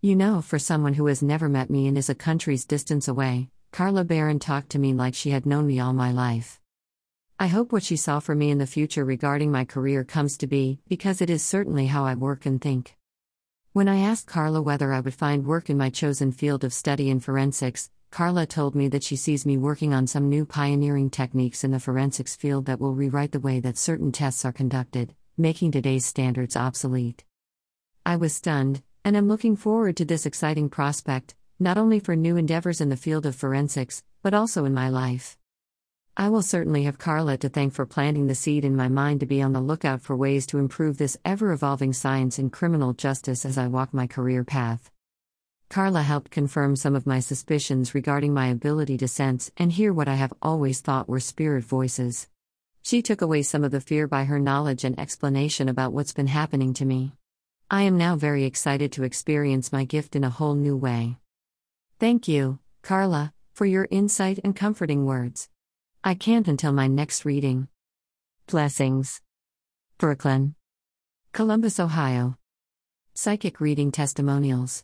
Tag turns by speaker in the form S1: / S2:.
S1: You know, for someone who has never met me and is a country's distance away, Carla Barron talked to me like she had known me all my life. I hope what she saw for me in the future regarding my career comes to be, because it is certainly how I work and think. When I asked Carla whether I would find work in my chosen field of study in forensics, Carla told me that she sees me working on some new pioneering techniques in the forensics field that will rewrite the way that certain tests are conducted, making today's standards obsolete. I was stunned, and am looking forward to this exciting prospect, not only for new endeavors in the field of forensics, but also in my life. I will certainly have Carla to thank for planting the seed in my mind to be on the lookout for ways to improve this ever evolving science in criminal justice as I walk my career path. Carla helped confirm some of my suspicions regarding my ability to sense and hear what I have always thought were spirit voices. She took away some of the fear by her knowledge and explanation about what's been happening to me. I am now very excited to experience my gift in a whole new way. Thank you, Carla, for your insight and comforting words. I can't until my next reading. Blessings. Brooklyn. Columbus, Ohio. Psychic Reading Testimonials.